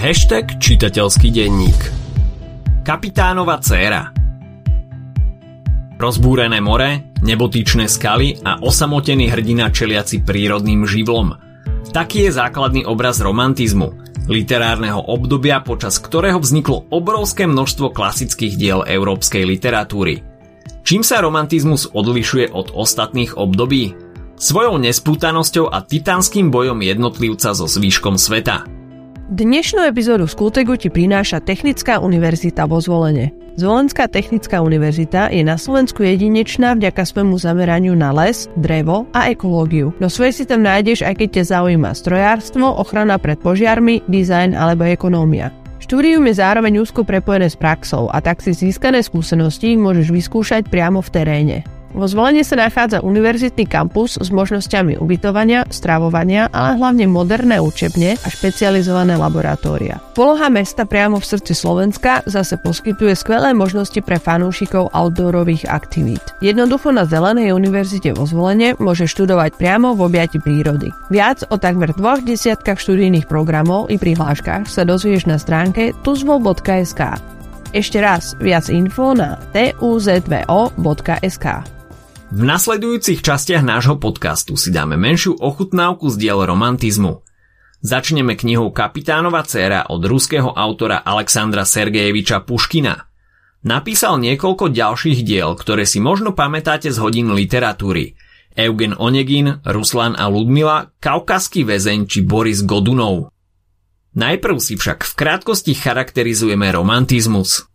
Hashtag čitateľský denník Kapitánova dcéra Rozbúrené more, nebotičné skaly a osamotený hrdina čeliaci prírodným živlom. Taký je základný obraz romantizmu, literárneho obdobia, počas ktorého vzniklo obrovské množstvo klasických diel európskej literatúry. Čím sa romantizmus odlišuje od ostatných období? Svojou nespútanosťou a titánskym bojom jednotlivca so zvýškom sveta – Dnešnú epizódu z Kultegu ti prináša Technická univerzita vo Zvolene. Zvolenská technická univerzita je na Slovensku jedinečná vďaka svojmu zameraniu na les, drevo a ekológiu. No svoje si tam nájdeš, aj keď ťa zaujíma strojárstvo, ochrana pred požiarmi, dizajn alebo ekonómia. Štúdium je zároveň úzko prepojené s praxou a tak si získané skúsenosti môžeš vyskúšať priamo v teréne. Vo zvolenie sa nachádza univerzitný kampus s možnosťami ubytovania, stravovania, ale hlavne moderné učebne a špecializované laboratória. Poloha mesta priamo v srdci Slovenska zase poskytuje skvelé možnosti pre fanúšikov outdoorových aktivít. Jednoducho na Zelenej univerzite vo zvolenie môže študovať priamo v objati prírody. Viac o takmer dvoch desiatkách študijných programov i prihláškach sa dozvieš na stránke tuzvo.sk. Ešte raz, viac info na tuzvo.sk. V nasledujúcich častiach nášho podcastu si dáme menšiu ochutnávku z diel romantizmu. Začneme knihou Kapitánova dcéra od ruského autora Alexandra Sergejeviča Puškina. Napísal niekoľko ďalších diel, ktoré si možno pamätáte z hodín literatúry. Eugen Onegin, Ruslan a Ludmila, Kaukaský väzeň či Boris Godunov. Najprv si však v krátkosti charakterizujeme romantizmus.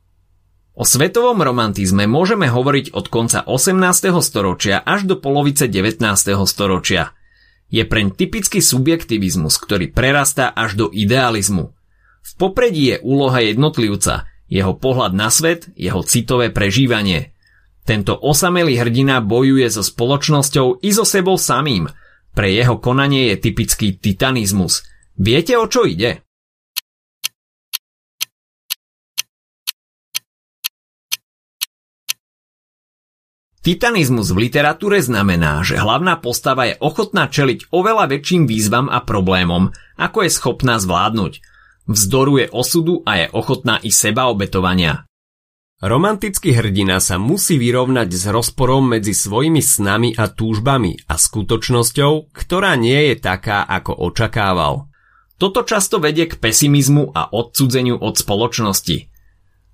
O svetovom romantizme môžeme hovoriť od konca 18. storočia až do polovice 19. storočia. Je preň typický subjektivizmus, ktorý prerastá až do idealizmu. V popredí je úloha jednotlivca, jeho pohľad na svet, jeho citové prežívanie. Tento osamelý hrdina bojuje so spoločnosťou i so sebou samým. Pre jeho konanie je typický titanizmus. Viete o čo ide? Titanizmus v literatúre znamená, že hlavná postava je ochotná čeliť oveľa väčším výzvam a problémom, ako je schopná zvládnuť. Vzdoruje osudu a je ochotná i sebaobetovania. Romantický hrdina sa musí vyrovnať s rozporom medzi svojimi snami a túžbami a skutočnosťou, ktorá nie je taká, ako očakával. Toto často vedie k pesimizmu a odcudzeniu od spoločnosti.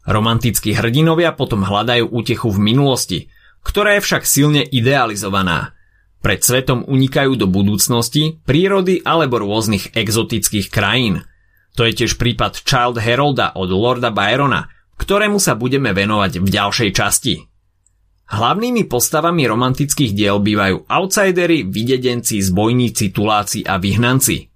Romantickí hrdinovia potom hľadajú útechu v minulosti – ktorá je však silne idealizovaná. Pred svetom unikajú do budúcnosti, prírody alebo rôznych exotických krajín. To je tiež prípad Child Herolda od Lorda Byrona, ktorému sa budeme venovať v ďalšej časti. Hlavnými postavami romantických diel bývajú outsidery, videdenci, zbojníci, tuláci a vyhnanci.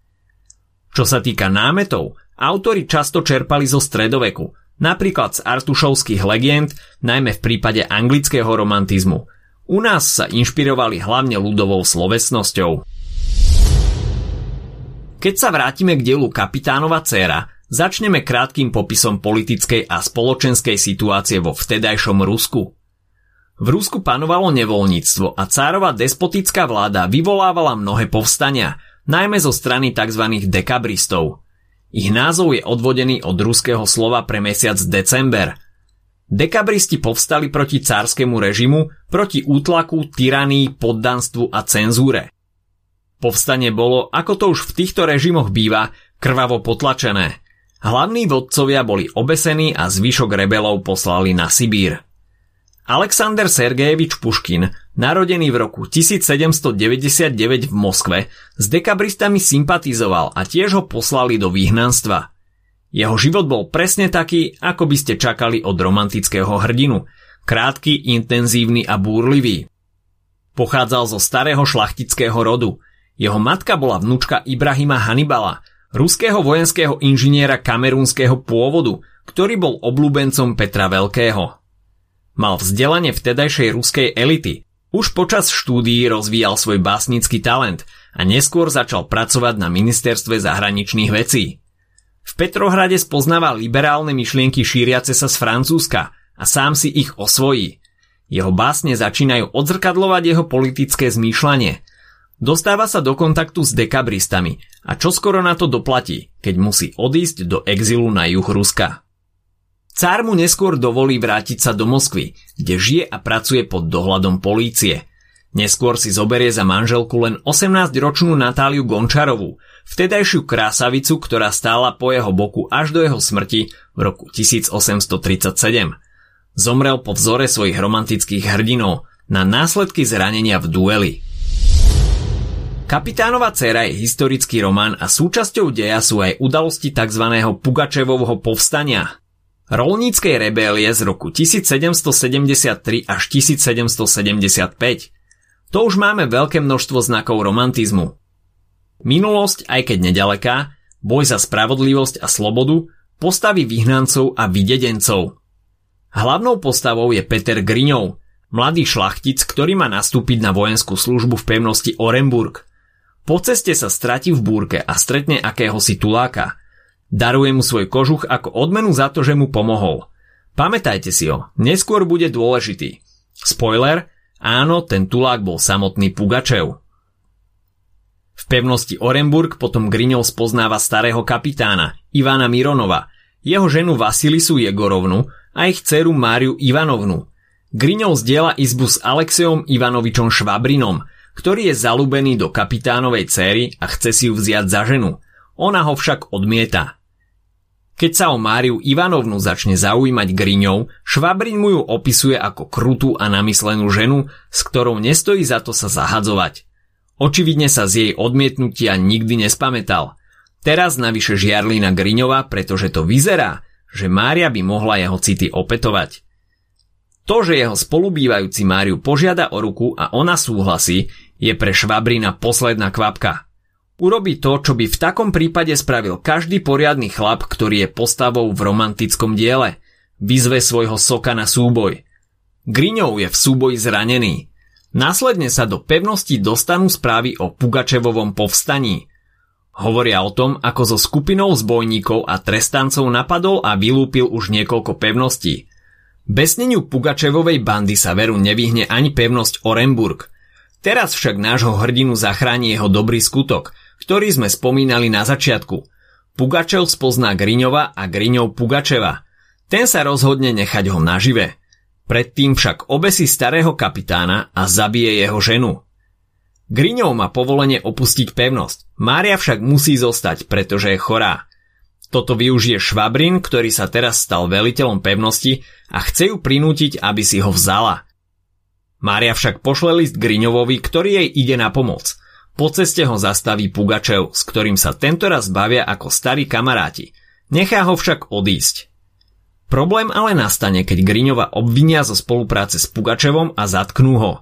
Čo sa týka námetov, autori často čerpali zo stredoveku, Napríklad z artušovských legend, najmä v prípade anglického romantizmu. U nás sa inšpirovali hlavne ľudovou slovesnosťou. Keď sa vrátime k dielu Kapitánova dcéra, začneme krátkým popisom politickej a spoločenskej situácie vo vtedajšom Rusku. V Rusku panovalo nevoľníctvo a cárova despotická vláda vyvolávala mnohé povstania, najmä zo strany tzv. dekabristov – ich názov je odvodený od ruského slova pre mesiac december. Dekabristi povstali proti cárskému režimu, proti útlaku, tyranii, poddanstvu a cenzúre. Povstanie bolo, ako to už v týchto režimoch býva, krvavo potlačené. Hlavní vodcovia boli obesení a zvyšok rebelov poslali na Sibír. Alexander Sergejevič Puškin, narodený v roku 1799 v Moskve, s dekabristami sympatizoval a tiež ho poslali do výhnanstva. Jeho život bol presne taký, ako by ste čakali od romantického hrdinu. Krátky, intenzívny a búrlivý. Pochádzal zo starého šlachtického rodu. Jeho matka bola vnúčka Ibrahima Hannibala, ruského vojenského inžiniera kamerúnskeho pôvodu, ktorý bol obľúbencom Petra Veľkého. Mal vzdelanie vtedajšej ruskej elity. Už počas štúdií rozvíjal svoj básnický talent a neskôr začal pracovať na ministerstve zahraničných vecí. V Petrohrade spoznával liberálne myšlienky šíriace sa z Francúzska a sám si ich osvojí. Jeho básne začínajú odzrkadlovať jeho politické zmýšľanie. Dostáva sa do kontaktu s dekabristami a čoskoro na to doplatí, keď musí odísť do exilu na juh Ruska. Cár mu neskôr dovolí vrátiť sa do Moskvy, kde žije a pracuje pod dohľadom polície. Neskôr si zoberie za manželku len 18-ročnú Natáliu Gončarovú, vtedajšiu krásavicu, ktorá stála po jeho boku až do jeho smrti v roku 1837. Zomrel po vzore svojich romantických hrdinov na následky zranenia v dueli. Kapitánova dcera je historický román a súčasťou deja sú aj udalosti tzv. Pugačevovho povstania, rolníckej rebélie z roku 1773 až 1775. To už máme veľké množstvo znakov romantizmu. Minulosť, aj keď nedaleká, boj za spravodlivosť a slobodu, postavy vyhnancov a vydedencov. Hlavnou postavou je Peter Griňov, mladý šlachtic, ktorý má nastúpiť na vojenskú službu v pevnosti Orenburg. Po ceste sa stratí v búrke a stretne akéhosi tuláka – Daruje mu svoj kožuch ako odmenu za to, že mu pomohol. Pamätajte si ho, neskôr bude dôležitý. Spoiler, áno, ten tulák bol samotný Pugačev. V pevnosti Orenburg potom Griňov spoznáva starého kapitána, Ivana Mironova, jeho ženu Vasilisu Jegorovnu a ich dceru Máriu Ivanovnu. Griňov zdieľa izbu s Alexejom Ivanovičom Švabrinom, ktorý je zalúbený do kapitánovej céry a chce si ju vziať za ženu. Ona ho však odmieta. Keď sa o Máriu Ivanovnu začne zaujímať Griňov, Švabrin mu ju opisuje ako krutú a namyslenú ženu, s ktorou nestojí za to sa zahadzovať. Očividne sa z jej odmietnutia nikdy nespamätal. Teraz navyše žiarli na Griňova, pretože to vyzerá, že Mária by mohla jeho city opetovať. To, že jeho spolubývajúci Máriu požiada o ruku a ona súhlasí, je pre Švabrina posledná kvapka. Urobí to, čo by v takom prípade spravil každý poriadny chlap, ktorý je postavou v romantickom diele. Vyzve svojho soka na súboj. Griňov je v súboji zranený. Následne sa do pevnosti dostanú správy o Pugačevovom povstaní. Hovoria o tom, ako so skupinou zbojníkov a trestancov napadol a vylúpil už niekoľko pevností. Besneniu Pugačevovej bandy sa veru nevyhne ani pevnosť Orenburg. Teraz však nášho hrdinu zachráni jeho dobrý skutok – ktorý sme spomínali na začiatku. Pugačev spozná Griňova a Griňov Pugačeva. Ten sa rozhodne nechať ho nažive. Predtým však obesí starého kapitána a zabije jeho ženu. Griňov má povolenie opustiť pevnosť, Mária však musí zostať, pretože je chorá. Toto využije Švabrin, ktorý sa teraz stal veliteľom pevnosti a chce ju prinútiť, aby si ho vzala. Mária však pošle list Griňovovi, ktorý jej ide na pomoc – po ceste ho zastaví Pugačev, s ktorým sa tentoraz bavia ako starí kamaráti. Nechá ho však odísť. Problém ale nastane, keď Griňova obvinia zo spolupráce s Pugačevom a zatknú ho.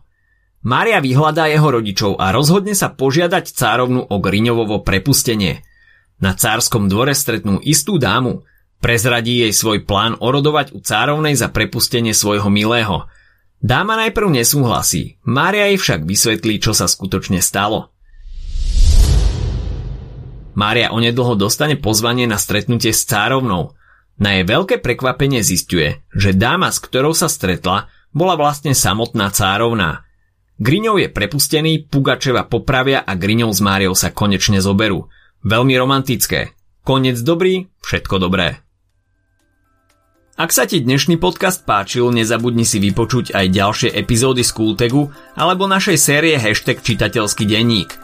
Mária vyhľadá jeho rodičov a rozhodne sa požiadať cárovnu o Griňovovo prepustenie. Na cárskom dvore stretnú istú dámu. Prezradí jej svoj plán orodovať u cárovnej za prepustenie svojho milého. Dáma najprv nesúhlasí, Mária jej však vysvetlí, čo sa skutočne stalo. Mária onedlho dostane pozvanie na stretnutie s cárovnou. Na jej veľké prekvapenie zistuje, že dáma, s ktorou sa stretla, bola vlastne samotná cárovná. Griňov je prepustený, Pugačeva popravia a Griňov s Máriou sa konečne zoberú. Veľmi romantické. Konec dobrý, všetko dobré. Ak sa ti dnešný podcast páčil, nezabudni si vypočuť aj ďalšie epizódy z Kultegu alebo našej série hashtag čitateľský denník –